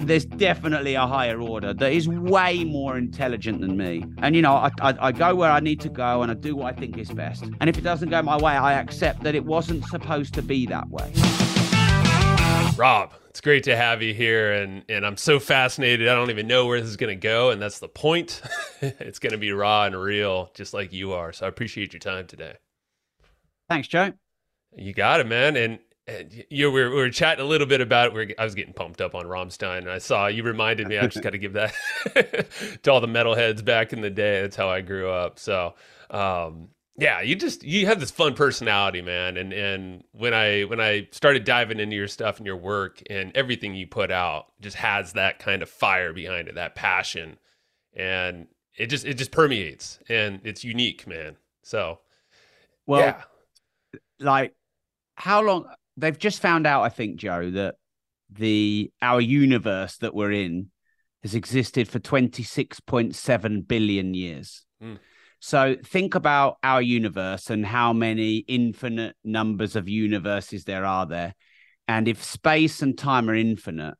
there's definitely a higher order that is way more intelligent than me. And, you know, I, I, I, go where I need to go and I do what I think is best. And if it doesn't go my way, I accept that it wasn't supposed to be that way. Rob, it's great to have you here. And, and I'm so fascinated. I don't even know where this is going to go. And that's the point. it's going to be raw and real, just like you are. So I appreciate your time today. Thanks, Joe. You got it, man. And you were, we were chatting a little bit about it. I was getting pumped up on Rammstein, and I saw you reminded me. I just got to give that to all the metalheads back in the day. That's how I grew up. So, um, yeah, you just you have this fun personality, man. And and when I when I started diving into your stuff and your work and everything you put out, just has that kind of fire behind it, that passion, and it just it just permeates, and it's unique, man. So, well, yeah. like how long they've just found out, I think, Joe, that the our universe that we're in has existed for 26.7 billion years. Mm. So think about our universe and how many infinite numbers of universes there are there. And if space and time are infinite,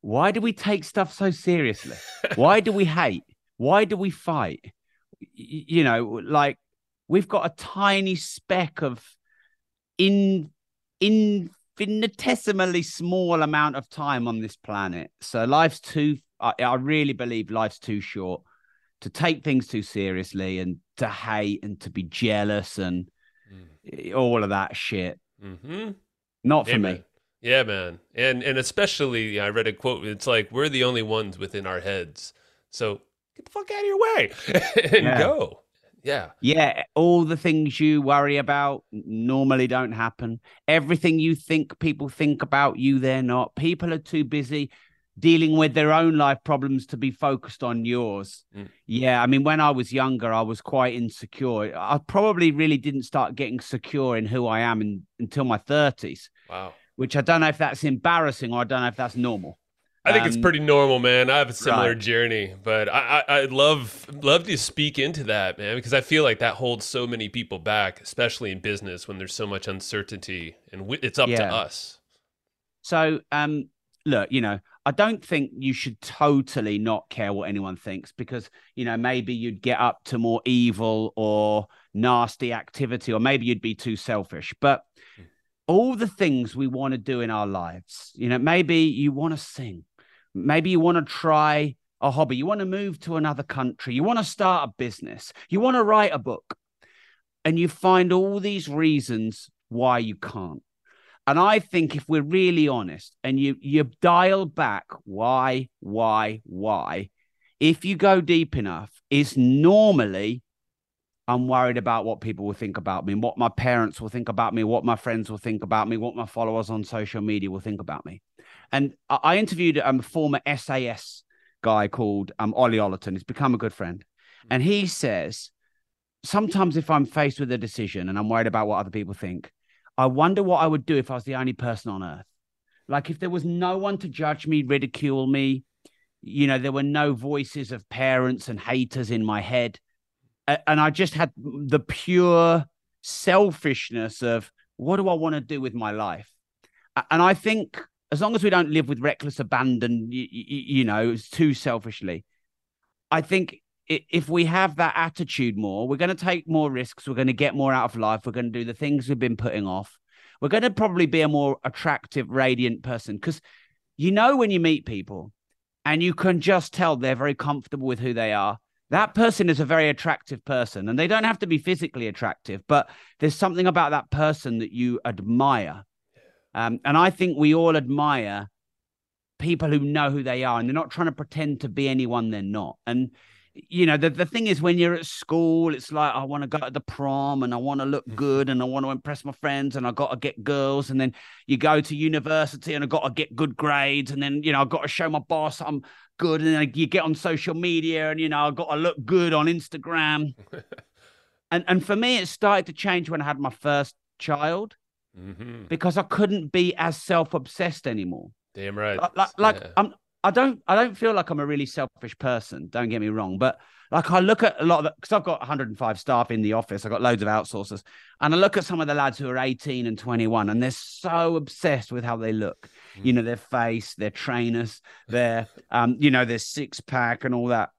why do we take stuff so seriously? why do we hate? Why do we fight? You know, like we've got a tiny speck of in infinitesimally small amount of time on this planet. So life's too, I, I, really believe life's too short to take things too seriously and to hate and to be jealous and mm. all of that shit. Mm-hmm. Not for me. Yeah, man. And and especially, I read a quote. It's like we're the only ones within our heads. So get the fuck out of your way and yeah. go. Yeah. Yeah. All the things you worry about normally don't happen. Everything you think people think about you, they're not. People are too busy dealing with their own life problems to be focused on yours. Mm. Yeah. I mean, when I was younger, I was quite insecure. I probably really didn't start getting secure in who I am in, until my 30s. Wow. Which I don't know if that's embarrassing or I don't know if that's normal. I think um, it's pretty normal, man. I have a similar right. journey, but I, I I love love to speak into that, man, because I feel like that holds so many people back, especially in business when there's so much uncertainty, and it's up yeah. to us. So, um, look, you know, I don't think you should totally not care what anyone thinks because you know maybe you'd get up to more evil or nasty activity, or maybe you'd be too selfish, but. Hmm. All the things we want to do in our lives, you know, maybe you want to sing, Maybe you want to try a hobby. You want to move to another country. You want to start a business. You want to write a book. And you find all these reasons why you can't. And I think if we're really honest and you you dial back why, why, why, if you go deep enough, it's normally I'm worried about what people will think about me, what my parents will think about me, what my friends will think about me, what my followers on social media will think about me. And I interviewed um, a former SAS guy called um, Ollie Ollerton. He's become a good friend. And he says, sometimes if I'm faced with a decision and I'm worried about what other people think, I wonder what I would do if I was the only person on earth. Like if there was no one to judge me, ridicule me, you know, there were no voices of parents and haters in my head. And I just had the pure selfishness of what do I want to do with my life? And I think as long as we don't live with reckless abandon, you, you, you know, too selfishly, I think if we have that attitude more, we're going to take more risks. We're going to get more out of life. We're going to do the things we've been putting off. We're going to probably be a more attractive, radiant person because you know when you meet people and you can just tell they're very comfortable with who they are. That person is a very attractive person and they don't have to be physically attractive, but there's something about that person that you admire um, and I think we all admire people who know who they are and they're not trying to pretend to be anyone they're not. And you know, the, the thing is when you're at school, it's like I want to go to the prom and I want to look mm-hmm. good and I want to impress my friends and I got to get girls. And then you go to university and I got to get good grades. And then, you know, I got to show my boss I'm good. And then you get on social media and, you know, I got to look good on Instagram. and and for me, it started to change when I had my first child mm-hmm. because I couldn't be as self obsessed anymore. Damn right. Like, like, like yeah. I'm I don't I don't feel like I'm a really selfish person. Don't get me wrong, but like I look at a lot of because I've got 105 staff in the office. I've got loads of outsourcers, and I look at some of the lads who are 18 and 21, and they're so obsessed with how they look. Mm. You know, their face, their trainers, their um, you know, their six pack and all that.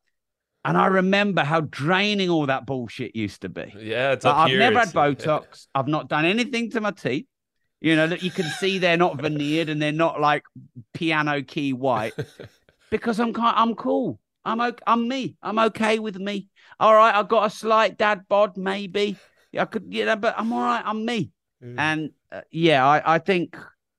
And I remember how draining all that bullshit used to be. Yeah, it's I've here. never had Botox. I've not done anything to my teeth. You know, that you can see they're not veneered and they're not like piano key white because I'm kind, I'm cool. I'm okay. I'm me. I'm okay with me. All right, I got a slight dad bod, maybe. I could, you know, but I'm all right. I'm me. Mm. And uh, yeah, I, I think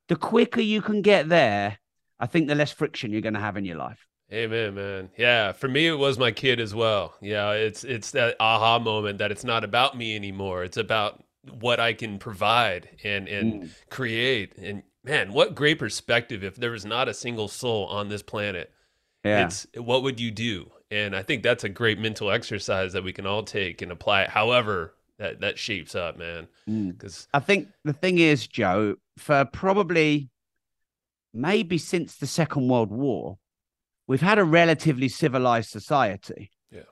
the quicker you can get there, I think the less friction you're going to have in your life. Amen, man. Yeah, for me it was my kid as well. Yeah, it's it's that aha moment that it's not about me anymore. It's about what I can provide and and mm. create. And man, what great perspective if there was not a single soul on this planet. Yeah. It's what would you do? And I think that's a great mental exercise that we can all take and apply it however that that shapes up, man. Because mm. I think the thing is, Joe, for probably maybe since the Second World War, we've had a relatively civilized society. Yeah.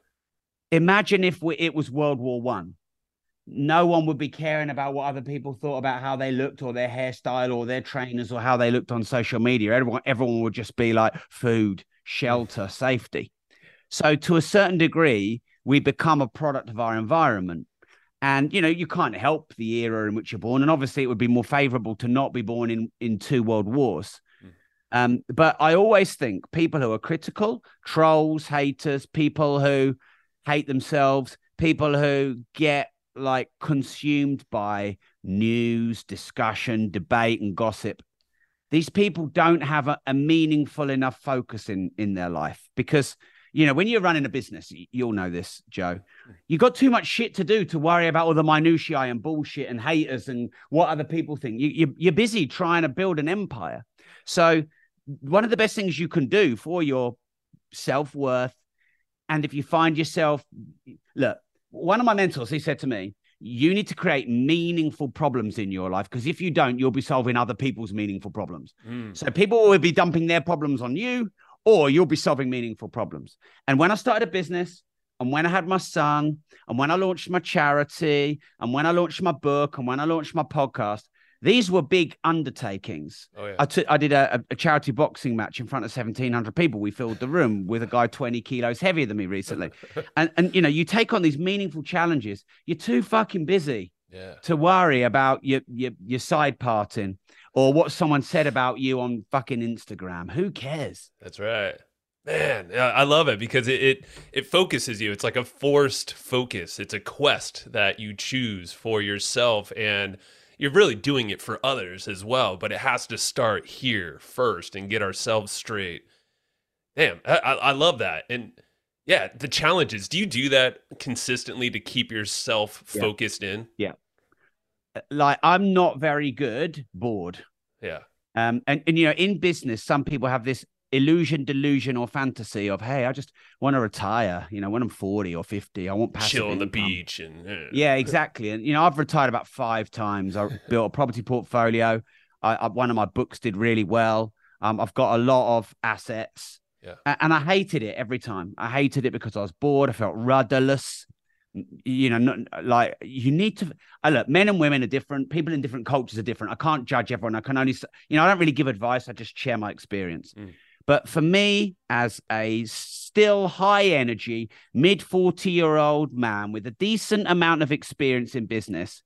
Imagine if we, it was World War One no one would be caring about what other people thought about how they looked or their hairstyle or their trainers or how they looked on social media. Everyone, everyone would just be like food, shelter, safety. So to a certain degree, we become a product of our environment. And you know, you can't help the era in which you're born. And obviously it would be more favorable to not be born in, in two world wars. Hmm. Um, but I always think people who are critical, trolls, haters, people who hate themselves, people who get like consumed by news, discussion, debate, and gossip. These people don't have a, a, meaningful enough focus in in their life because you know when you're running a business, you'll know this, Joe. You got too much shit to do to worry about all the minutiae and bullshit and haters and what other people think. You, you you're busy trying to build an empire. So one of the best things you can do for your self worth, and if you find yourself, look, one of my mentors, he said to me, you need to create meaningful problems in your life because if you don't, you'll be solving other people's meaningful problems. Mm. So people will be dumping their problems on you, or you'll be solving meaningful problems. And when I started a business, and when I had my son, and when I launched my charity, and when I launched my book, and when I launched my podcast, these were big undertakings. Oh, yeah. I, t- I did a, a, charity boxing match in front of 1,700 people. We filled the room with a guy 20 kilos heavier than me recently. and, and, you know, you take on these meaningful challenges, you're too fucking busy yeah. to worry about your, your, your side parting or what someone said about you on fucking Instagram. Who cares? That's right. Man, I love it because it, it it focuses you. It's like a forced focus. It's a quest that you choose for yourself and you're really doing it for others as well, but it has to start here first and get ourselves straight. Damn, I, I love that. And yeah, the challenges. Do you do that consistently to keep yourself focused in? Yeah. Like I'm not very good bored. Yeah. Um, and, and you know, in business, some people have this illusion, delusion, or fantasy of, hey, I just want to retire. You know, when I'm 40 or 50, I want passive chill on the beach and yeah. yeah, exactly. And you know, I've retired about five times. I built a property portfolio. I, I, one of my books did really well. Um, I've got a lot of assets. Yeah. And I hated it every time. I hated it because I was bored. I felt rudderless you know, not, like you need to. I look, men and women are different. People in different cultures are different. I can't judge everyone. I can only, you know, I don't really give advice. I just share my experience. Mm. But for me, as a still high energy, mid 40 year old man with a decent amount of experience in business,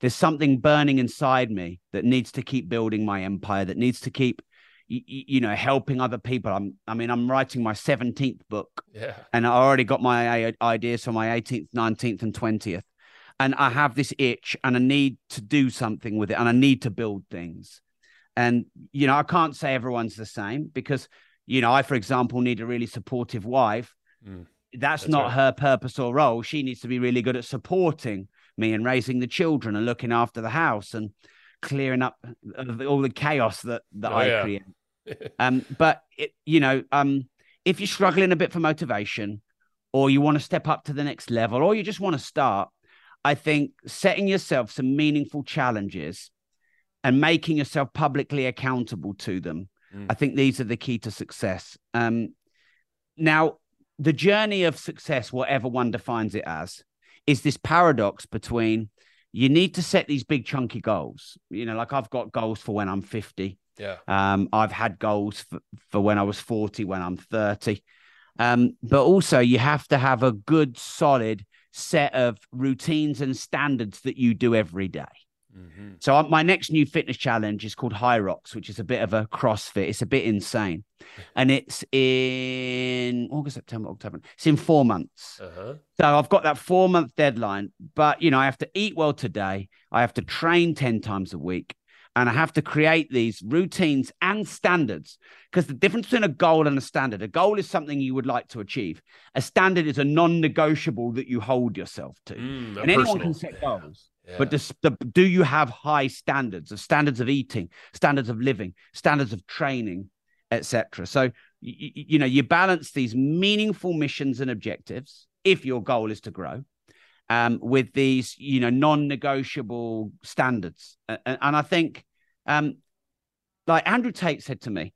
there's something burning inside me that needs to keep building my empire, that needs to keep, you, you know, helping other people. I'm, I mean, I'm writing my 17th book. Yeah. And I already got my ideas for my 18th, 19th, and 20th. And I have this itch and I need to do something with it and I need to build things. And, you know, I can't say everyone's the same because you know, I, for example, need a really supportive wife. Mm. That's, That's, not right. her purpose or role. She needs to be really good at supporting me and raising the children and looking after the house and clearing up all the chaos that that oh, I yeah. create. um, but it, you know, um, if you're struggling a bit for motivation, or you want to step up to the next level, or you just want to start, I think setting yourself some meaningful challenges and making yourself publicly accountable to them Mm. I think these are the key to success. Um, now, the journey of success, whatever one defines it as, is this paradox between you need to set these big chunky goals. You know, like I've got goals for when I'm 50. Yeah. Um, I've had goals for, for when I was 40, when I'm 30. Um, but also you have to have a good, solid set of routines and standards that you do every day. Mm-hmm. So my next new fitness challenge is called Hyrox, which is a bit of a CrossFit. It's a bit insane, and it's in August, September, October. It's in four months. Uh-huh. So I've got that four month deadline, but you know I have to eat well today. I have to train ten times a week and I have to create these routines and standards because the difference between a goal and a standard, a goal is something you would like to achieve. A standard is a non-negotiable that you hold yourself to. Mm, and anyone can set goals. Yeah. But the, do you have high standards of standards of eating, standards of living, standards of training, etc.? So you, you know you balance these meaningful missions and objectives if your goal is to grow, um, with these, you know, non-negotiable standards. And, and I think, um, like Andrew Tate said to me,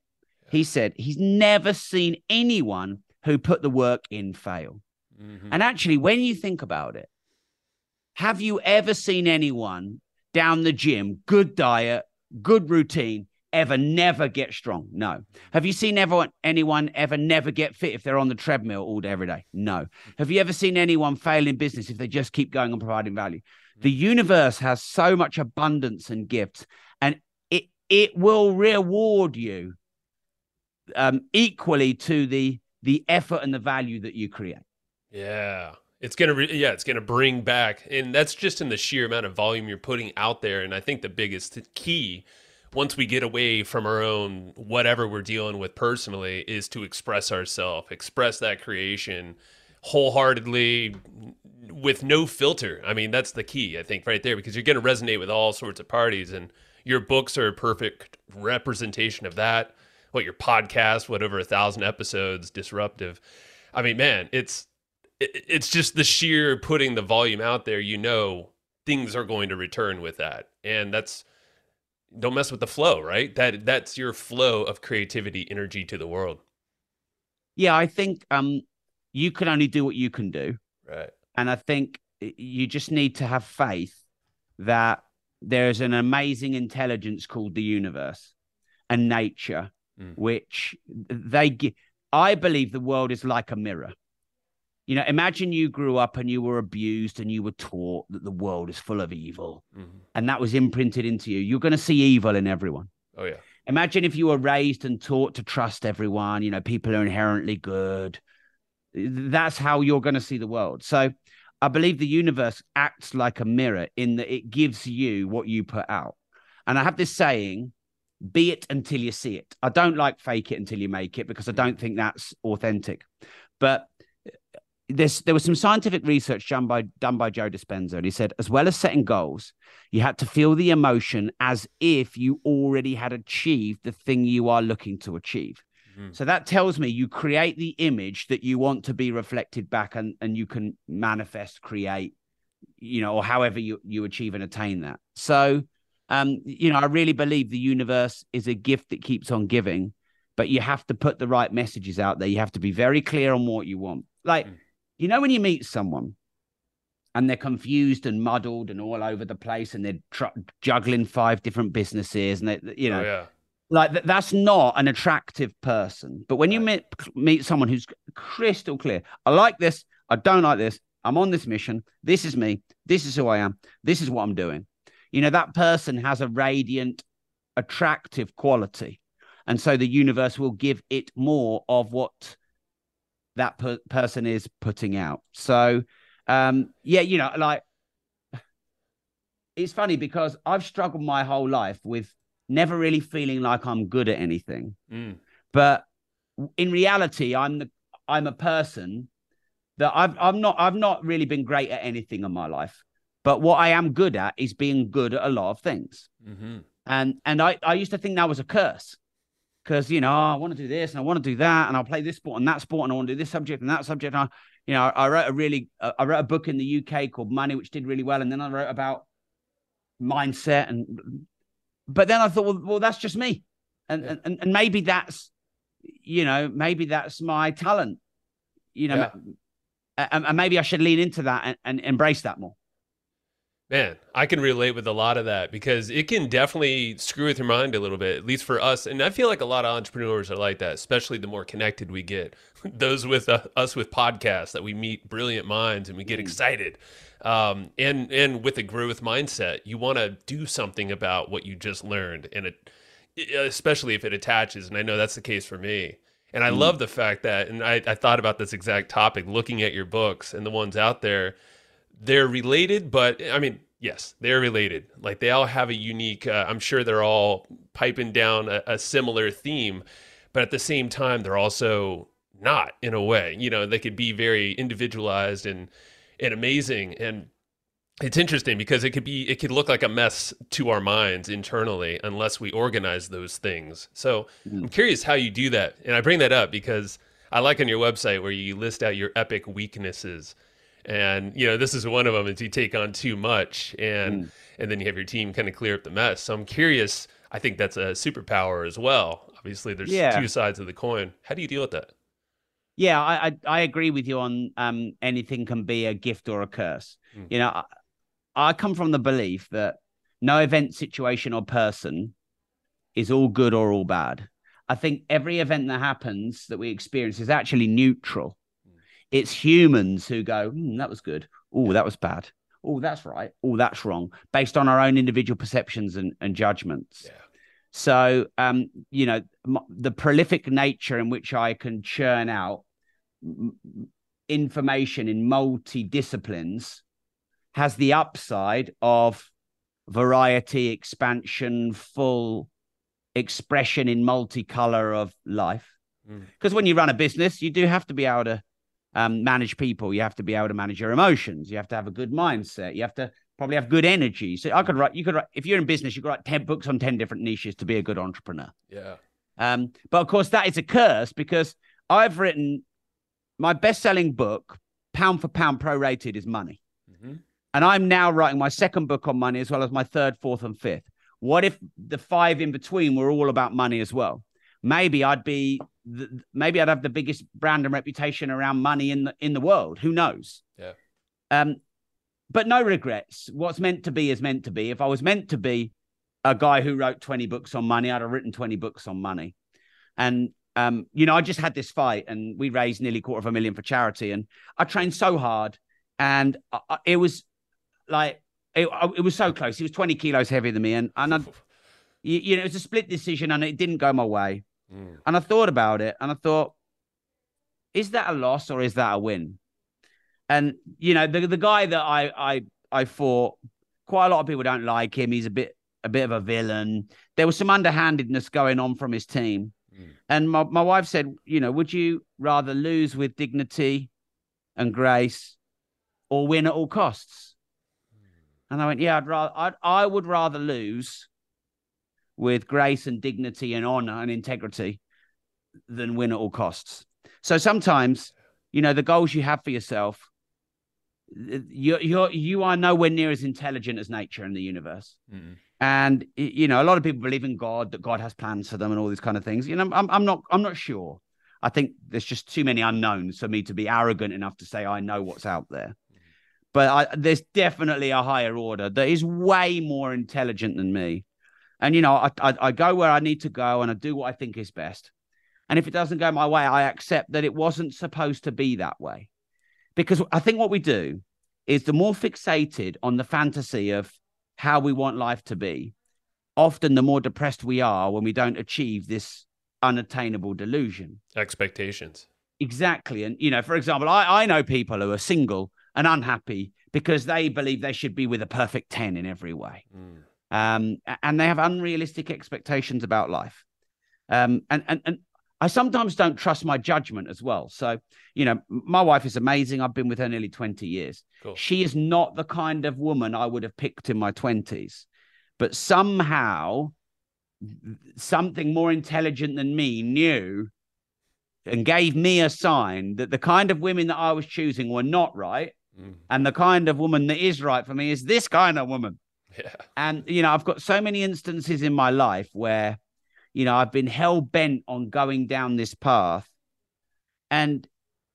he said he's never seen anyone who put the work in fail. Mm-hmm. And actually, when you think about it, have you ever seen anyone down the gym, good diet, good routine, ever never get strong? No. Have you seen everyone, anyone ever never get fit if they're on the treadmill all day, every day? No. Have you ever seen anyone fail in business if they just keep going on providing value? The universe has so much abundance and gifts, and it it will reward you um, equally to the the effort and the value that you create. Yeah. It's gonna, re- yeah, it's gonna bring back, and that's just in the sheer amount of volume you're putting out there. And I think the biggest key once we get away from our own whatever we're dealing with personally is to express ourselves express that creation wholeheartedly with no filter i mean that's the key i think right there because you're to resonate with all sorts of parties and your books are a perfect representation of that what your podcast what over a thousand episodes disruptive i mean man it's it's just the sheer putting the volume out there you know things are going to return with that and that's don't mess with the flow, right? That that's your flow of creativity, energy to the world. Yeah, I think um you can only do what you can do. Right. And I think you just need to have faith that there's an amazing intelligence called the universe and nature, mm. which they give. I believe the world is like a mirror you know, imagine you grew up and you were abused and you were taught that the world is full of evil mm-hmm. and that was imprinted into you. You're going to see evil in everyone. Oh, yeah. Imagine if you were raised and taught to trust everyone, you know, people are inherently good. That's how you're going to see the world. So I believe the universe acts like a mirror in that it gives you what you put out. And I have this saying, be it until you see it. I don't like fake it until you make it because I don't think that's authentic. But this, there was some scientific research done by done by Joe Dispenza, and he said, as well as setting goals, you had to feel the emotion as if you already had achieved the thing you are looking to achieve. Mm-hmm. So that tells me you create the image that you want to be reflected back, and and you can manifest, create, you know, or however you you achieve and attain that. So, um, you know, I really believe the universe is a gift that keeps on giving, but you have to put the right messages out there. You have to be very clear on what you want, like. Mm you know, when you meet someone and they're confused and muddled and all over the place and they're tr- juggling five different businesses and they, you oh, know, oh, yeah. like that's not an attractive person. But when right. you meet, meet someone who's crystal clear, I like this, I don't like this, I'm on this mission, this is me, this is who I am, this is what I'm doing. You know, that person has a radiant, attractive quality. And so the universe will give it more of what that per- person is putting out. So, um, yeah, you know, like it's funny because I've struggled my whole life with never really feeling like I'm good at anything. Mm. But in reality, I'm the I'm a person that I've I'm not I've not really been great at anything in my life. But what I am good at is being good at a lot of things. Mm-hmm. And and I, I used to think that was a curse because you know oh, I want to do this and I want to do that and I'll play this sport and that sport and I want to do this subject and that subject. And I, you know, I wrote a really, uh, I wrote a book in the UK called Money, which did really well, and then I wrote about mindset and. But then I thought, well, well that's just me. and, yeah. and and maybe that's you know maybe that's my talent you know yeah. and, and, maybe i should lean into that and, and embrace that more Man, I can relate with a lot of that because it can definitely screw with your mind a little bit, at least for us. And I feel like a lot of entrepreneurs are like that, especially the more connected we get. Those with uh, us with podcasts that we meet brilliant minds and we get mm. excited. Um, and and with a growth mindset, you want to do something about what you just learned, and it, especially if it attaches. And I know that's the case for me. And I mm. love the fact that, and I, I thought about this exact topic, looking at your books and the ones out there they're related, but I mean, yes, they're related. Like they all have a unique. Uh, I'm sure they're all piping down a, a, similar theme, but at the same time, they're also not in a way. You know, they could be very individualized and and amazing. And it's interesting because it could be it could look like a mess to our minds internally unless we organize those things. So mm. I'm curious how you do that, and I bring that up because I like on your website where you list out your epic weaknesses and you know this is one of them is you take on too much and mm. and then you have your team kind of clear up the mess. So i'm curious i think that's a superpower as well. Obviously there's yeah. two sides of the coin. How do you deal with that? Yeah i i, I agree with you on um anything can be a gift or a curse. Mm. you know I, I come from the belief that no event situation or person is all good or all bad. I think every event that happens that we experience is actually neutral it's humans who go, mm, that was good. Oh, that was bad. Oh, that's right. Oh, that's wrong, based on our own individual perceptions and, and judgments. Yeah. So, um, you know, m- the prolific nature in which I can churn out information in multi disciplines has the upside of variety, expansion, full expression in multicolor of life. Because mm. when you run a business, you do have to be able to um, manage people. You have to be able to manage your emotions. You have to have a good mindset. You have to probably have good energy. So I could write, you could write, if you're in business, you could write 10 books on 10 different niches to be a good entrepreneur. Yeah. Um, but of course, that is a curse because I've written my best selling book, pound for pound prorated, is money. Mm-hmm. And I'm now writing my second book on money as well as my third, fourth, and fifth. What if the five in between were all about money as well? Maybe I'd be the, maybe I'd have the biggest brand and reputation around money in the in the world. Who knows? Yeah. Um, but no regrets. What's meant to be is meant to be. If I was meant to be a guy who wrote 20 books on money, I'd have written 20 books on money. And um, you know, I just had this fight and we raised nearly quarter of a million for charity. And I trained so hard and I, it was like, it, it, was so close. He was 20 kilos heavier than me. And, and I, you, you know, it was a split decision and it didn't go my way. Mm. And I thought about it and I thought, is that a loss or is that a win? And you know, the the guy that I I I fought, quite a lot of people don't like him. He's a bit a bit of a villain. There was some underhandedness going on from his team. Mm. And my, my wife said, you know, would you rather lose with dignity and grace or win at all costs? Mm. And I went, yeah, I'd rather I'd, I would rather lose with grace and dignity and honor and integrity than win at all costs. So sometimes, you know, the goals you have for yourself, you're, you're you are nowhere near as intelligent as nature and the universe. Mm. And you know, a lot of people believe in God that God has plans for them and all these kind of things. You know, I'm I'm not I'm not sure. I think there's just too many unknowns for me to be arrogant enough to say I know what's out there. But I, there's definitely a higher order that is way more intelligent than me and you know, I, I, I go where I need to go, and I do what I think is best. And if it doesn't go my way, I accept that it wasn't supposed to be that way. Because I think what we do is the more fixated on the fantasy of how we want life to be, often the more depressed we are when we don't achieve this unattainable delusion. Expectations. Exactly. And, you know, for example, I, I know people who are single and unhappy because they believe they should be with a perfect 10 in every way. Mm um, and they have unrealistic expectations about life. Um, and and and I sometimes don't trust my judgment as well. So, you know, my wife is amazing. I've been with her nearly 20 years. Cool. She is not the kind of woman I would have picked in my 20s. But somehow, something more intelligent than me knew and gave me a sign that the kind of women that I was choosing were not right. Mm. And the kind of woman that is right for me is this kind of woman. Yeah. And, you know, I've got so many instances in my life where, you know, I've been hell bent on going down this path. And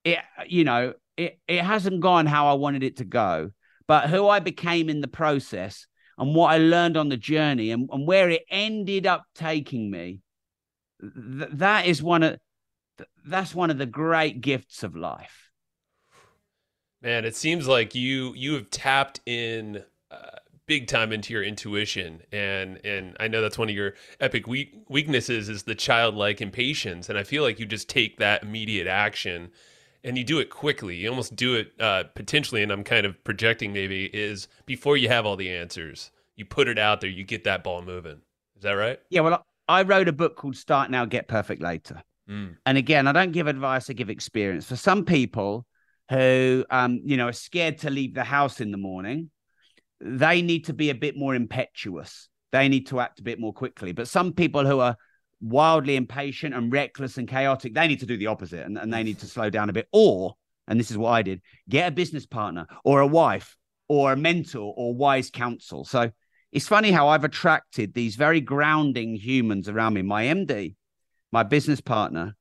it, you know, it, it hasn't gone how I wanted it to go. But who I became in the process and what I learned on the journey and, and where it ended up taking me, th- that is one of that's one of the great gifts of life. Man, it seems like you you have tapped in uh, big time into your intuition, and and I know that's one of your epic weak, weaknesses is the childlike impatience, and I feel like you just take that immediate action, and you do it quickly. You almost do it uh, potentially, and I'm kind of projecting maybe is before you have all the answers, you put it out there, you get that ball moving. Is that right? Yeah. Well, I wrote a book called Start Now, Get Perfect Later. Mm. And again, I don't give advice, I give experience. For some people who, um, you know, are scared to leave the house in the morning, they need to be a bit more impetuous. They need to act a bit more quickly. But some people who are wildly impatient and reckless and chaotic, they need to do the opposite and, and they need to slow down a bit. Or, and this is what I did, get a business partner or a wife or a mentor or wise counsel. So it's funny how I've attracted these very grounding humans around me. My MD, my business partner,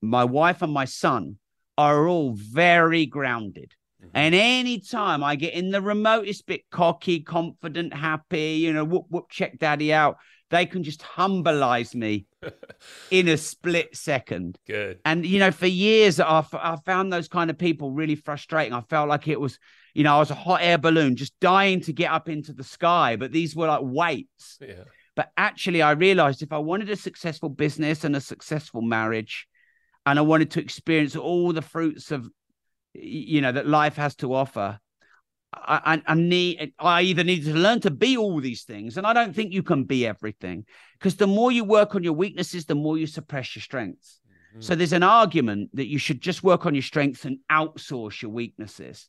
my wife, and my son are all very grounded. And anytime I get in the remotest bit cocky, confident, happy, you know, whoop, whoop, check daddy out, they can just humbleize me in a split second. Good. And, you know, for years, I, I found those kind of people really frustrating. I felt like it was, you know, I was a hot air balloon just dying to get up into the sky, but these were like weights. Yeah. But actually, I realized if I wanted a successful business and a successful marriage, and I wanted to experience all the fruits of, you know, that life has to offer, I, I, need I either need to learn to be all these things, and I don't think you can be everything because the more you work on your weaknesses, the more you suppress your strengths. Mm-hmm. So there's an argument that you should just work on your strengths and outsource your weaknesses.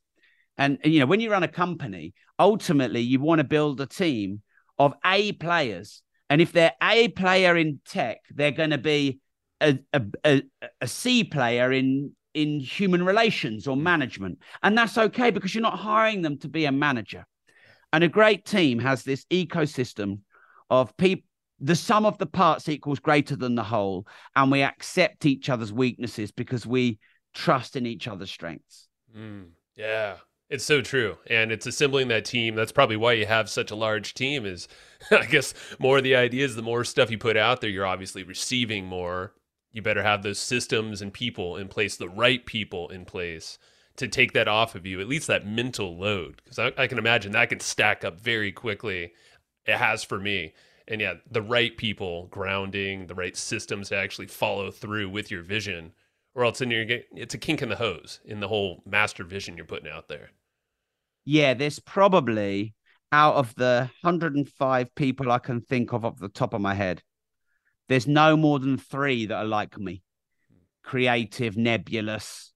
And, and you know, when you run a company, ultimately you want to build a team of A players. And if they're A player in tech, they're going to be a, a, a, a C player in in human relations or management. And that's okay because you're not hiring them to be a manager. And a great team has this ecosystem of people. The sum of the parts equals greater than the whole. And we accept each other's weaknesses because we trust in each other's strengths. Mm, yeah. It's so true. And it's assembling that team. That's probably why you have such a large team is I guess more of the ideas, the more stuff you put out there, you're obviously receiving more. You better have those systems and people in place, the right people in place to take that off of you, at least that mental load. Because I, I can imagine that can stack up very quickly. It has for me. And yeah, the right people grounding, the right systems to actually follow through with your vision or else in your it's a kink in the hose in the whole master vision you're putting out there. Yeah, there's probably out of the 105 people I can think of off the top of my head, there's no more than three that are like me creative, nebulous,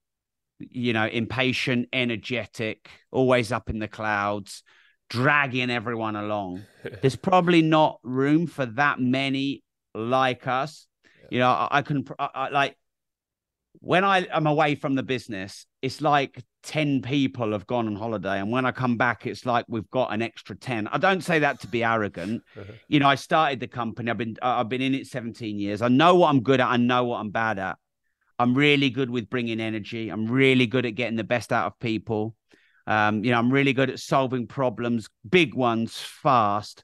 you know, impatient, energetic, always up in the clouds, dragging everyone along. there's probably not room for that many like us. Yeah. You know, I, I can, I, I, like, when I am away from the business, it's like 10 people have gone on holiday. And when I come back, it's like we've got an extra 10. I don't say that to be arrogant. Uh-huh. You know, I started the company. I've been I've been in it 17 years. I know what I'm good at. I know what I'm bad at. I'm really good with bringing energy. I'm really good at getting the best out of people. Um, you know, I'm really good at solving problems, big ones, fast.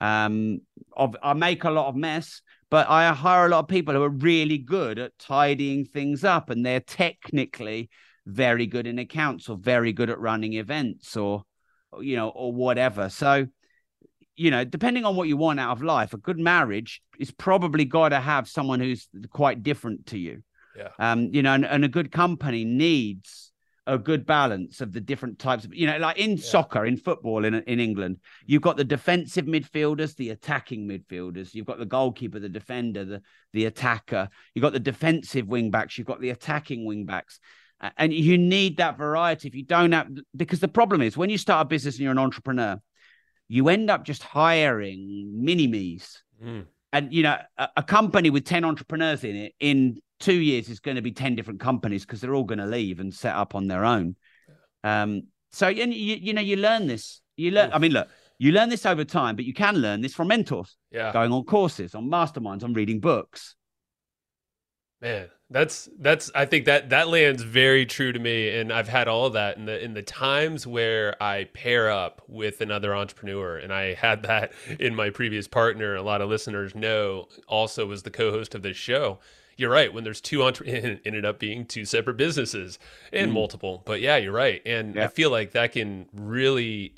Mm. Um, I make a lot of mess, but I hire a lot of people who are really good at tidying things up, and they're technically very good in accounts or very good at running events or you know or whatever. So you know, depending on what you want out of life, a good marriage is probably got to have someone who's quite different to you. Yeah. Um, you know, and, and a good company needs a good balance of the different types of you know like in yeah. soccer in football in in England you've got the defensive midfielders the attacking midfielders you've got the goalkeeper the defender the the attacker you've got the defensive wing backs you've got the attacking wing backs and you need that variety if you don't have because the problem is when you start a business and you're an entrepreneur you end up just hiring mini me's mm. and you know a, a company with 10 entrepreneurs in it in two years is going to be 10 different companies because they're all going to leave and set up on their own. Um, so, and you, you know, you learn this. You learn, I mean, look, You learn this over time, but you can learn this from mentors, Yeah. going on courses, on masterminds, on reading books. Man, that's that's I think that that lands very true to me and I've had all of that in the in the times where I pair up with another entrepreneur and I had that in my previous partner a lot of listeners know also was the co-host of this show. You're right when there's two entre- it ended up being two separate businesses and Mm. multiple. But yeah, you're right. And I feel like that can really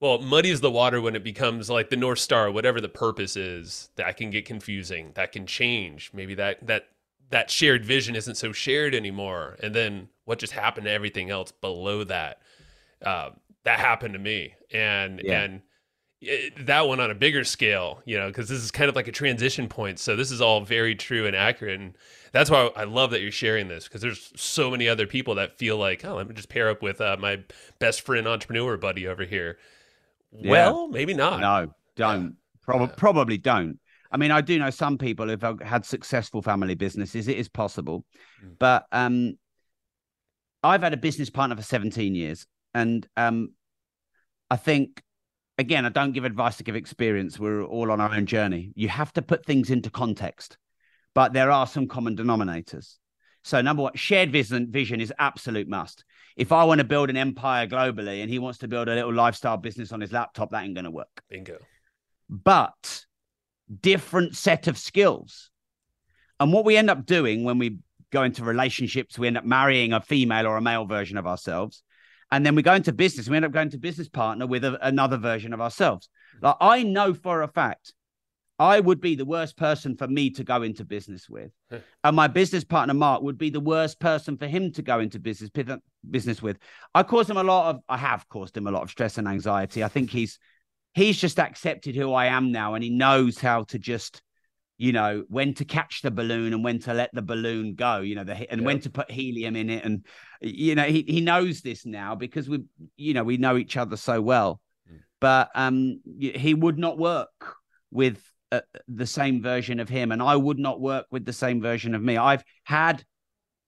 well, it muddies the water when it becomes like the North Star, whatever the purpose is, that can get confusing. That can change. Maybe that that that shared vision isn't so shared anymore. And then what just happened to everything else below that? Uh, that happened to me, and Yeah. and it, that one on a bigger scale, you know, because this is kind of like a transition point. So this is all very true and accurate, and that's why I love that you're sharing this because there's so many other people that feel like, oh, let me just pair up with uh, my best friend entrepreneur buddy over here. Yeah. Well, maybe not. No, don't. Yeah. Probably don't. I mean, I do know some people who've had successful family businesses. It is possible, Mm. but um, I've had a business partner for 17 years, and um, I think again, I don't give advice to give experience. We're all on our own journey. You have to put things into context, but there are some common denominators. So, number one, shared vision, vision is absolute must. If I want to build an empire globally and he wants to build a little lifestyle business on his laptop, that ain't going to work Bingo. but different set of skills. And what we end up doing when we go into relationships, we end up marrying a female or a male version of ourselves. And then we go into business, we end up going to business partner with a, another version of ourselves. Like I know for a fact, I would be the worst person for me to go into business with. And my business partner, Mark, would be the worst person for him to go into business business with. I caused him a lot of, I have caused him a lot of stress and anxiety. I think he's he's just accepted who I am now and he knows how to just you know when to catch the balloon and when to let the balloon go you know the and Yeah. when to put helium in it and you know he, he knows this now because we you know we know each other so well Mm. but um he would not work with uh, the same version of him and I would not work with the same version of me I've had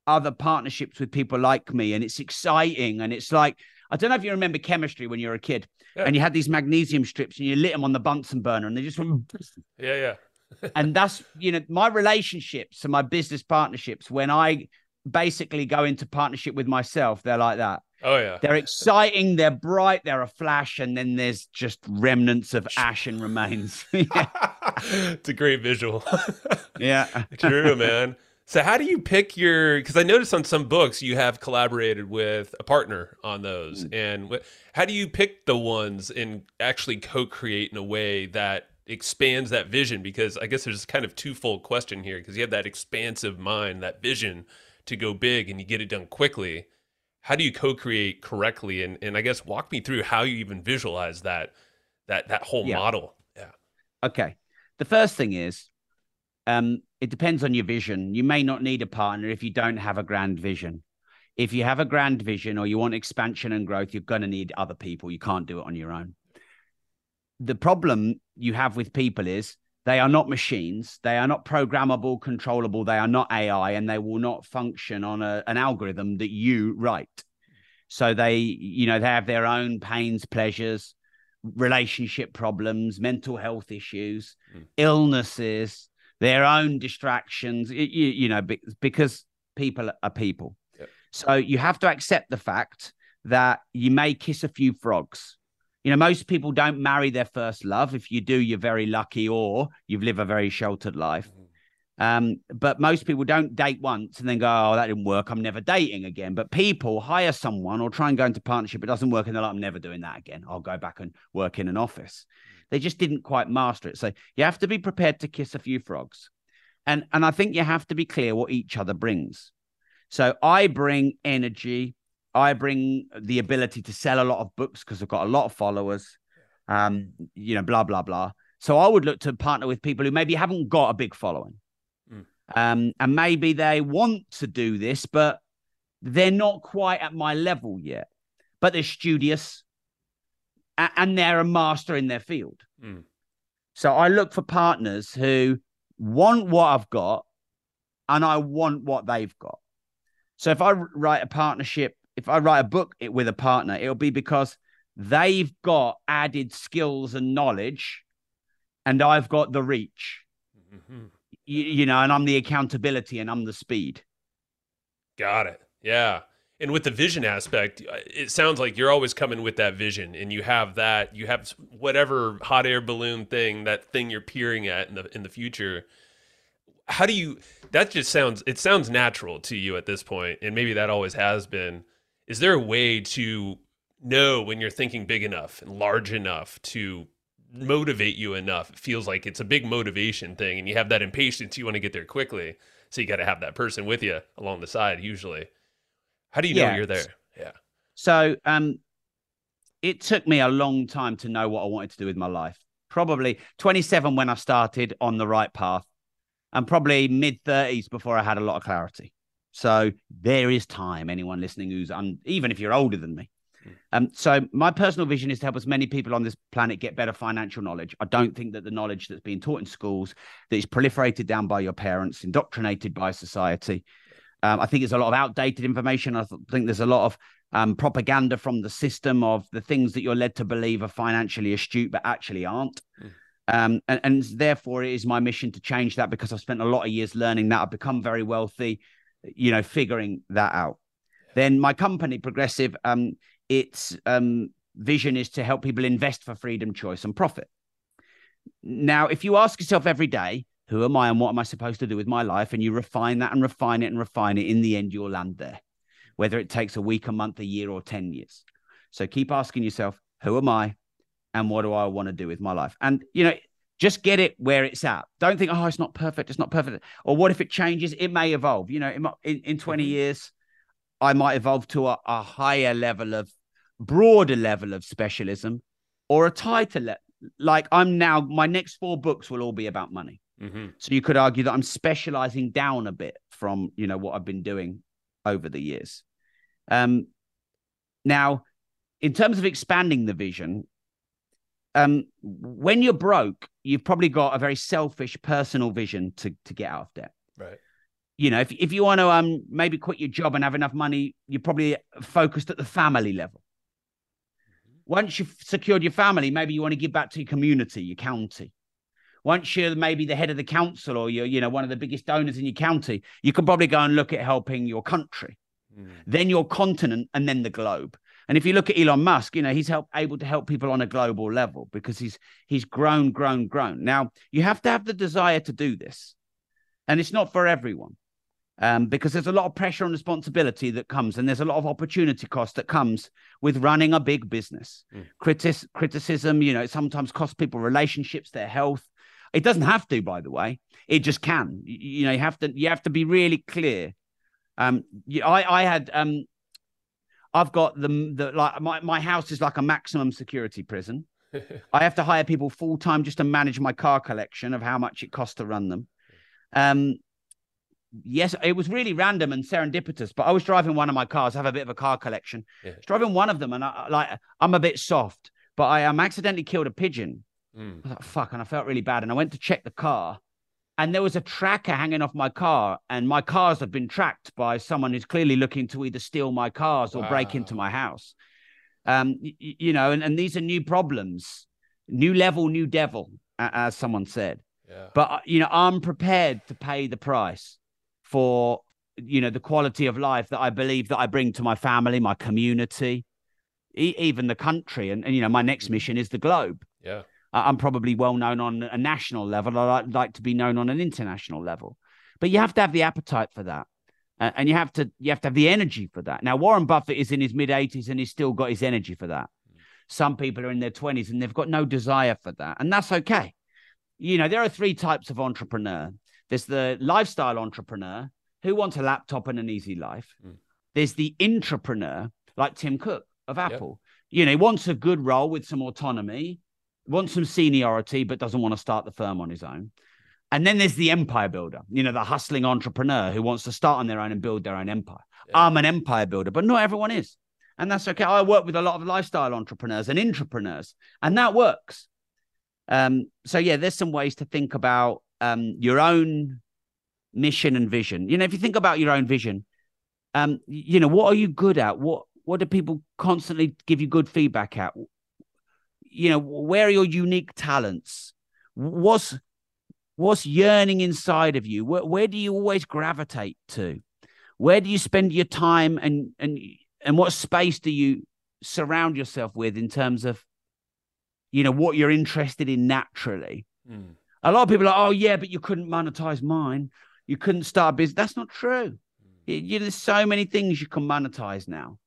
other partnerships with people like me and it's exciting and it's like I don't know if you remember chemistry when you were a kid Yeah. and you had these magnesium strips and you lit them on the Bunsen burner and they just went Yeah, yeah. and that's you know my relationships and my business partnerships when I basically go into partnership with myself they're like that Oh yeah. they're exciting they're bright they're a flash and then there's just remnants of ash and remains it's a great visual. yeah. True, man. So how do you pick your? Because I noticed on some books you have collaborated with a partner on those, and wh- how do you pick the ones and actually co-create in a way that expands that vision? Because I guess there's kind of a twofold question here, because you have that expansive mind, that vision to go big, and you get it done quickly. How do you co-create correctly? And and I guess walk me through how you even visualize that that that whole Yeah. model. Yeah. Okay. The first thing is, um, it depends on your vision. You may not need a partner if you don't have a grand vision. If you have a grand vision or you want expansion and growth, you're going to need other people. You can't do it on your own. The problem you have with people is they are not machines. They are not programmable, controllable. They are not AI, and they will not function on a, an algorithm that you write. So they, you know, they have their own pains, pleasures, relationship problems, mental health issues, Mm. illnesses, their own distractions, you, you know, because people are people. Yep. So you have to accept the fact that you may kiss a few frogs. You know, most people don't marry their first love. If you do, you're very lucky or you've lived a very sheltered life. Um, but most people don't date once and then go, Oh, that didn't work. I'm never dating again. But people hire someone or try and go into partnership, it doesn't work, and they're like, I'm never doing that again. I'll go back and work in an office. They just didn't quite master it. So you have to be prepared to kiss a few frogs. And and I think you have to be clear what each other brings. So I bring energy, I bring the ability to sell a lot of books because I've got a lot of followers. Um, you know, blah, blah, blah. So I would look to partner with people who maybe haven't got a big following. Mm. Um, and maybe they want to do this, but they're not quite at my level yet. But they're studious and they're a master in their field. Mm. So I look for partners who want what I've got and I want what they've got. So if I write a partnership, if I write a book with a partner, it'll be because They've got added skills and knowledge, and I've got the reach. Mm-hmm. You, you know, and I'm the accountability and I'm the speed. Got it. Yeah. And with the vision aspect, uh, it sounds like you're always coming with that vision and you have that, you have whatever hot air balloon thing, that thing you're peering at in the in the future. How do you that just sounds it sounds natural to you at this point and maybe that always has been. Is there a way to know when you're thinking big enough and large enough to motivate you enough? It feels like it's a big motivation thing and you have that impatience you want to get there quickly. So you got to have that person with you along the side usually. How do you yeah. know you're there? Yeah. So um it took me a long time to know what I wanted to do with my life. Probably 27 when I started on the right path, and probably mid 30s before I had a lot of clarity. So there is time. Anyone listening who's un- even if you're older than me. Hmm. Um, so my personal vision is to help as many people on this planet get better financial knowledge. I don't think that the knowledge that's being taught in schools, that is proliferated down by your parents, indoctrinated by society, um, I think it's a lot of outdated information. I think there's a lot of um, propaganda from the system of the things that you're led to believe are financially astute, but actually aren't. Mm. Um, and, and, therefore, it is my mission to change that because I've spent a lot of years learning that. I've become very wealthy, you know, figuring that out. Then my company, Progressive, um, its um, vision is to help people invest for freedom, choice, and profit. Now, if you ask yourself every day, who am I and what am I supposed to do with my life? And you refine that and refine it and refine it. In the end, you'll land there, whether it takes a week, a month, a year, or 10 years. So keep asking yourself, who am I? And what do I want to do with my life? And, you know, just get it where it's at. Don't think, oh, it's not perfect. It's not perfect. Or what if it changes? It may evolve. You know, in, in 20 mm-hmm. years, I might evolve to a, a higher level of, broader level of specialism or a tighter level. Like I'm now, my next four books will all be about money. Mm-hmm. So you could argue that I'm specializing down a bit from you know what I've been doing over the years. Um, now, in terms of expanding the vision, um, when you're broke, you've probably got a very selfish personal vision to to get out of debt. Right. You know, if if you want to um maybe quit your job and have enough money, you're probably focused at the family level. Mm-hmm. Once you've secured your family, maybe you want to give back to your community, your county once you're maybe the head of the council or you're, you know, one of the biggest donors in your county, you can probably go and look at helping your country, mm. then your continent, and then the globe. And if you look at Elon Musk, you know, he's help, able to help people on a global level because he's he's grown, grown, grown. Now, you have to have the desire to do this. And it's not for everyone. Um, because there's a lot of pressure and responsibility that comes, and there's a lot of opportunity cost that comes with running a big business. Mm. Critis- criticism, you know, it sometimes costs people relationships, their health, it doesn't have to, by the way. It just can. You, you know, you have to you have to be really clear. Um, I I had um, I've got the the like my my house is like a maximum security prison. I have to hire people full time just to manage my car collection of how much it costs to run them. Um, yes, it was really random and serendipitous, but I was driving one of my cars. I have a bit of a car collection. Yeah. driving one of them, and I like I'm a bit soft, but I um, accidentally killed a pigeon. Mm. I was like, fuck. And I felt really bad. And I went to check the car and there was a tracker hanging off my car. And my cars had been tracked by someone who's clearly looking to either steal my cars or wow. break into my house. Um, you, you know, and, and these are new problems, new level, new devil, as someone said. Yeah. But, uh, you know, I'm prepared to pay the price for, you know, the quality of life that I believe that I bring to my family, my community, e- even the country. And, and, you know, my next mm. mission is the globe. Yeah. I'm probably well known on a national level. I like, like to be known on an international level, but you have to have the appetite for that, uh, and you have to you have to have the energy for that. Now Warren Buffett is in his mid 80s and he's still got his energy for that. Some people are in their 20s and they've got no desire for that, and that's okay. You know, there are three types of entrepreneur. There's the lifestyle entrepreneur who wants a laptop and an easy life. Mm. There's the intrapreneur, like Tim Cook of Apple. Yep. You know, he wants a good role with some autonomy wants some seniority, but doesn't want to start the firm on his own. And then there's the empire builder, you know, the hustling entrepreneur who wants to start on their own and build their own empire. Yeah. I'm an empire builder, but not everyone is. And that's okay. I work with a lot of lifestyle entrepreneurs and intrapreneurs, and that works. Um, so yeah, there's some ways to think about um, your own mission and vision. You know, if you think about your own vision, um, you know, what are you good at? What what do people constantly give you good feedback at? You know, where are your unique talents? What's what's yearning inside of you? Where, where do you always gravitate to? Where do you spend your time and and and what space do you surround yourself with in terms of you know what you're interested in naturally? Mm. A lot of people are, oh yeah, but you couldn't monetize mine. You couldn't start a business. That's not true. Mm. You, there's so many things you can monetize now.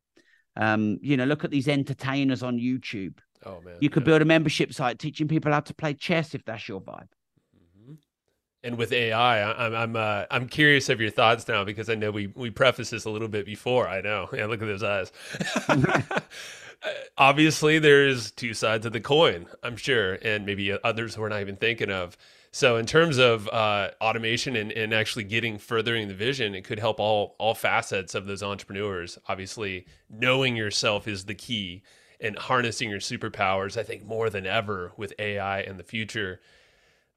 Um, you know, look at these entertainers on YouTube. Oh man, you could yeah. build a membership site teaching people how to play chess if that's your vibe. Mm-hmm. And with AI, I'm I'm uh, I'm curious of your thoughts now because I know we we prefaced this a little bit before. I know. Yeah, look at those eyes. Obviously, there's two sides of the coin. I'm sure, and maybe others we're not even thinking of. So, in terms of uh, automation and, and actually getting furthering the vision, it could help all all facets of those entrepreneurs. Obviously, knowing yourself is the key and harnessing your superpowers, I think more than ever with AI in the future.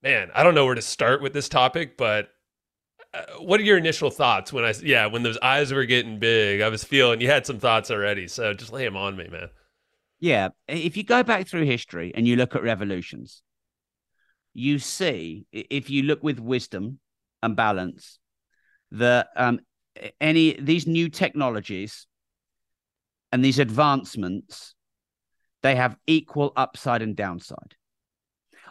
Man, I don't know where to start with this topic, but uh, what are your initial thoughts when I, yeah, when those eyes were getting big? I was feeling you had some thoughts already. So just lay them on me, man. Yeah. If you go back through history and you look at revolutions, you see, if you look with wisdom and balance, that um, any these new technologies and these advancements they have equal upside and downside.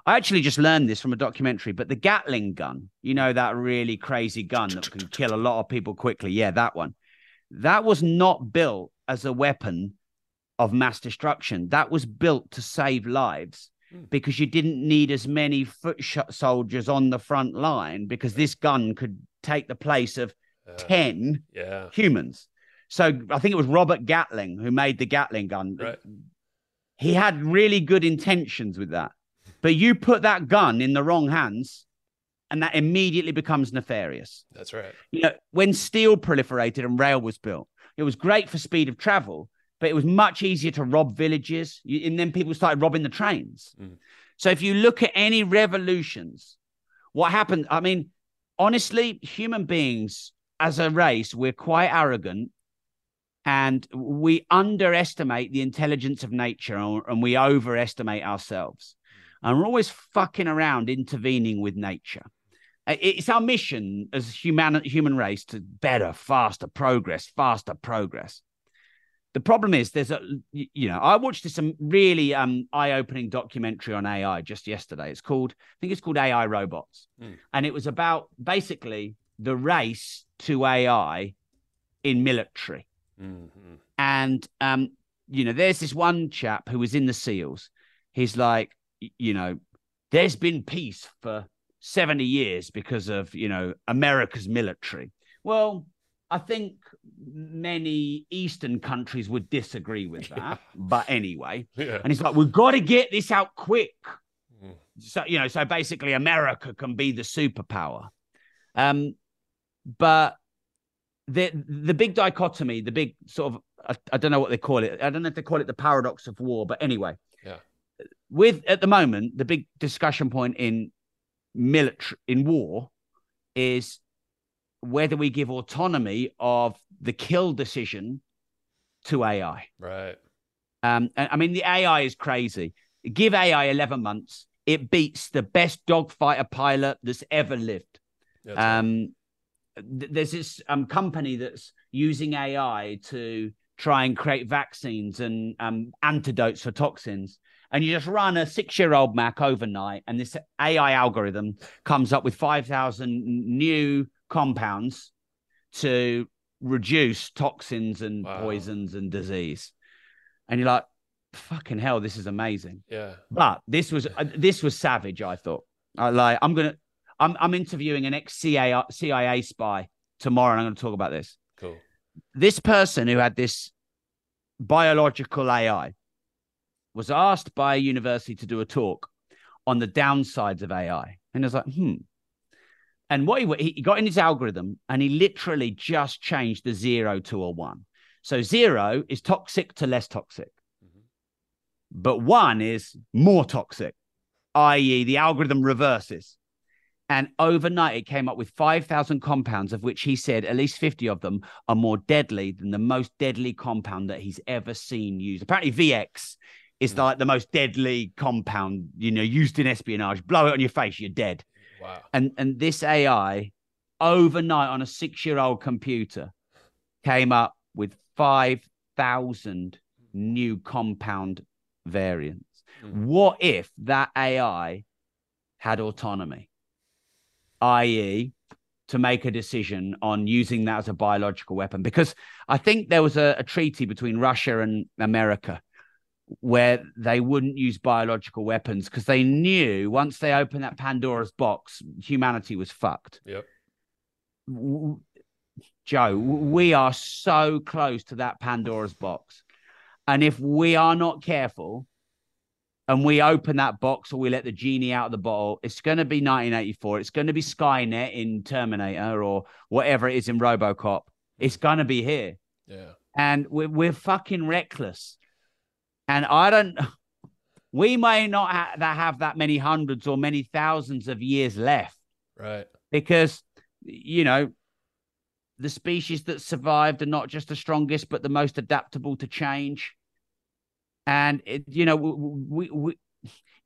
I actually just learned this from a documentary, but the Gatling gun, you know, that really crazy gun that can kill a lot of people quickly. Yeah, that one. That was not built as a weapon of mass destruction. That was built to save lives hmm. because you didn't need as many foot soldiers on the front line because this gun could take the place of uh, 10 yeah. humans. So I think it was Robert Gatling who made the Gatling gun. Right he had really good intentions with that. But you put that gun in the wrong hands, and that immediately becomes nefarious. That's right. You know, when steel proliferated and rail was built, it was great for speed of travel, but it was much easier to rob villages. And then people started robbing the trains. Mm. So if you look at any revolutions, what happened? I mean, honestly, human beings as a race, we're quite arrogant and we underestimate the intelligence of nature and we overestimate ourselves. And we're always fucking around intervening with nature. It's our mission as human human race to better, faster progress, faster progress. The problem is there's a you know I watched this some really um eye-opening documentary on AI just yesterday. It's called I think it's called AI Robots, mm. and it was about basically the race to AI in military Mm-hmm. And um, you know, there's this one chap who was in the SEALs. He's like, you know, there's been peace for 70 years because of, you know, America's military. Well, I think many Eastern countries would disagree with that. Yeah. But anyway, yeah. and he's like, we've got to get this out quick. Mm. So, you know, so basically America can be the superpower. Um, but the the big dichotomy, the big sort of I, I, don't know what they call it. I don't know if they call it the paradox of war, but anyway. Yeah. With at the moment, the big discussion point in military in war is whether we give autonomy of the kill decision to AI. Right. Um, I mean, the AI is crazy. Give AI 11 months, it beats the best dogfighter pilot that's ever lived. That's um, there's this um, company that's using AI to try and create vaccines and um, antidotes for toxins. And you just run a six year old Mac overnight, and this AI algorithm comes up with 5,000 new compounds to reduce toxins and wow. poisons and disease. And you're like, fucking hell, this is amazing. Yeah. But this was uh, this was savage. I thought, I like, I'm gonna I'm I'm interviewing an ex CIA CIA spy tomorrow, and I'm going to talk about this. Cool. This person who had this biological AI was asked by a university to do a talk on the downsides of AI, and I was like, hmm. And what he he got in his algorithm, and he literally just changed the zero to a one. So zero is toxic to less toxic, mm-hmm. but one is more toxic, i.e., the algorithm reverses. And overnight, it came up with 5,000 compounds, of which he said at least 50 of them are more deadly than the most deadly compound that he's ever seen used. Apparently, VX is Hmm. like the most deadly compound, you know, used in espionage. Blow it on your face, you're dead. Wow. And and this AI, overnight on a six-year-old computer, came up with 5,000 new compound variants. Hmm. What if that AI had autonomy, i.e., to make a decision on using that as a biological weapon? Because I think there was a, a treaty between Russia and America where they wouldn't use biological weapons because they knew once they opened that Pandora's box, humanity was fucked. Yep. W- Joe, we are so close to that Pandora's box. And if we are not careful and we open that box or we let the genie out of the bottle, it's going to be 1984. It's going to be Skynet in Terminator or whatever it is in Robocop. It's going to be here. Yeah. And we're, we're fucking reckless. And I don't, we may not ha- that have that many hundreds or many thousands of years left Right. because you know the species that survived are not just the strongest but the most adaptable to change and it, you know we, we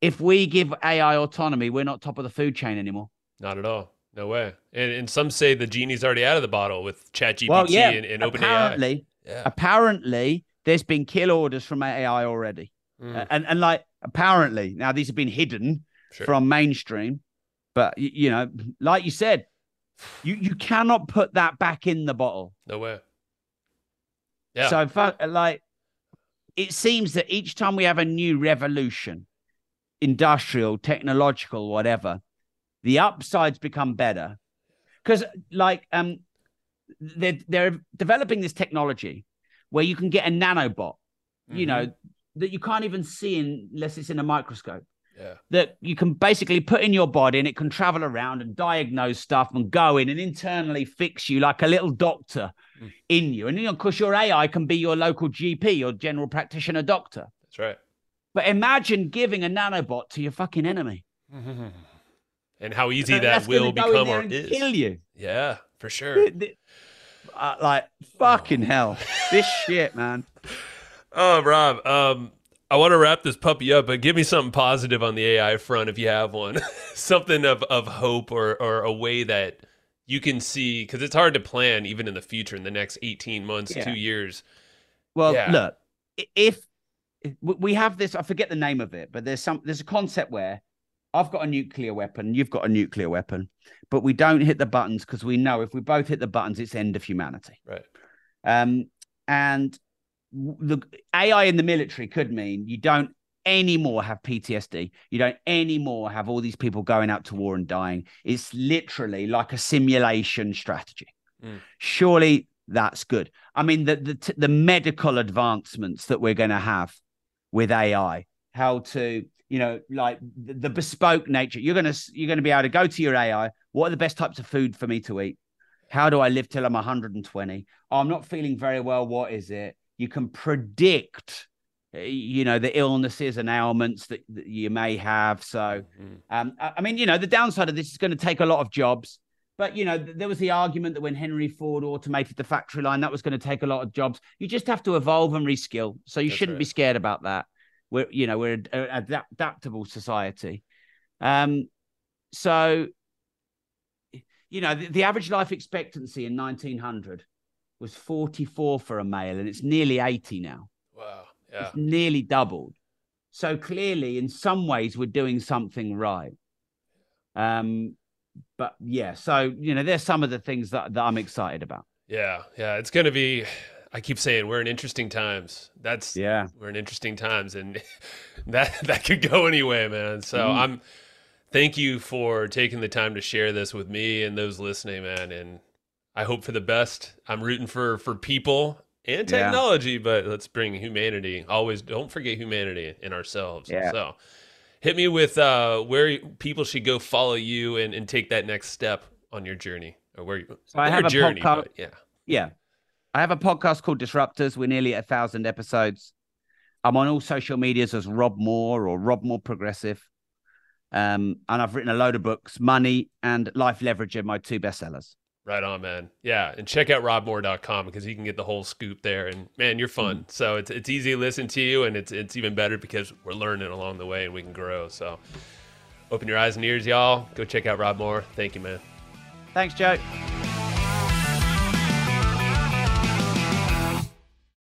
if we give ai autonomy we're not top of the food chain anymore Not at all. No way. And and some say the genie's already out of the bottle with ChatGPT well yeah and, and OpenAI. apparently Yeah. apparently there's been kill orders from ai already Mm, and and like apparently now these have been hidden sure. from mainstream but y- you know like you said you you cannot put that back in the bottle no way. Yeah. So, like, it seems that each time we have a new revolution, industrial, technological, whatever, the upsides become better. Because, like, um, they're they're developing this technology where you can get a nanobot, you Mhm. know, that you can't even see in, unless it's in a microscope. Yeah. That you can basically put in your body and it can travel around and diagnose stuff and go in and internally fix you like a little doctor Mm. in you. And you know, of course, your AI can be your local GP, your general practitioner doctor. That's right. But imagine giving a nanobot to your fucking enemy. And how easy that will gonna go in become or is. kill you. Yeah, for sure. Uh, like fucking hell, this shit, man. Oh, Rob, um, I want to wrap this puppy up, but give me something positive on the AI front if you have one. something of, of hope or, or a way that you can see, because it's hard to plan even in the future, in the next 18 months, Yeah. two years. Well, Yeah. look, if if we have this, I forget the name of it, but there's some there's a concept where I've got a nuclear weapon, you've got a nuclear weapon, but we don't hit the buttons because we know if we both hit the buttons, it's end of humanity. Right. Um, and the AI in the military could mean you don't anymore have PTSD. You don't anymore have all these people going out to war and dying. It's literally like a simulation strategy. Mm. Surely that's good. I mean, the the, the medical advancements that we're going to have with AI, how to you know like the, the bespoke nature. You're gonna you're gonna be able to go to your AI. What are the best types of food for me to eat? How do I live till I'm 120? Oh, I'm not feeling very well. What is it? You can predict, you know, the illnesses and ailments that, that you may have. So, Mhm. um, I, I mean, you know, the downside of this is going to take a lot of jobs. But you know, th- there was the argument that when Henry Ford automated the factory line, that was going to take a lot of jobs. You just have to evolve and reskill. So you That's shouldn't be scared about that. We're, you know, we're an adapt- adaptable society. Um, so, you know, the, the average life expectancy in 1900 was 44 for a male, and it's nearly 80 now. Yeah. It's nearly doubled. So clearly, in some ways, we're doing something right. Um, but yeah, so you know, there's some of the things that, that I'm excited about. Yeah. Yeah. It's going to be, I keep saying we're in interesting times. That's, Yeah. we're in interesting times and that that could go anyway man so Mhm. i'm thank you for taking the time to share this with me and those listening man and i hope for the best i'm rooting for for people and Yeah. technology but let's bring humanity always don't forget humanity in ourselves Yeah. so hit me with uh where people should go follow you and, and take that next step on your journey or where you So I your have a journey podcast- yeah Yeah. I have a podcast called Disruptors. We're nearly at a thousand episodes. I'm on all social medias as Rob Moore or Rob Moore Progressive. Um, and I've written a load of books. Money and Life Leverage are my two bestsellers. Right on, man. Yeah, and check out robmoore.com because you can get the whole scoop there. And man, you're fun. Mm. So it's it's easy to listen to you, and it's it's even better because we're learning along the way and we can grow. So open your eyes and ears, y'all. Go check out Rob Moore. Thank you, man. Thanks, Joe.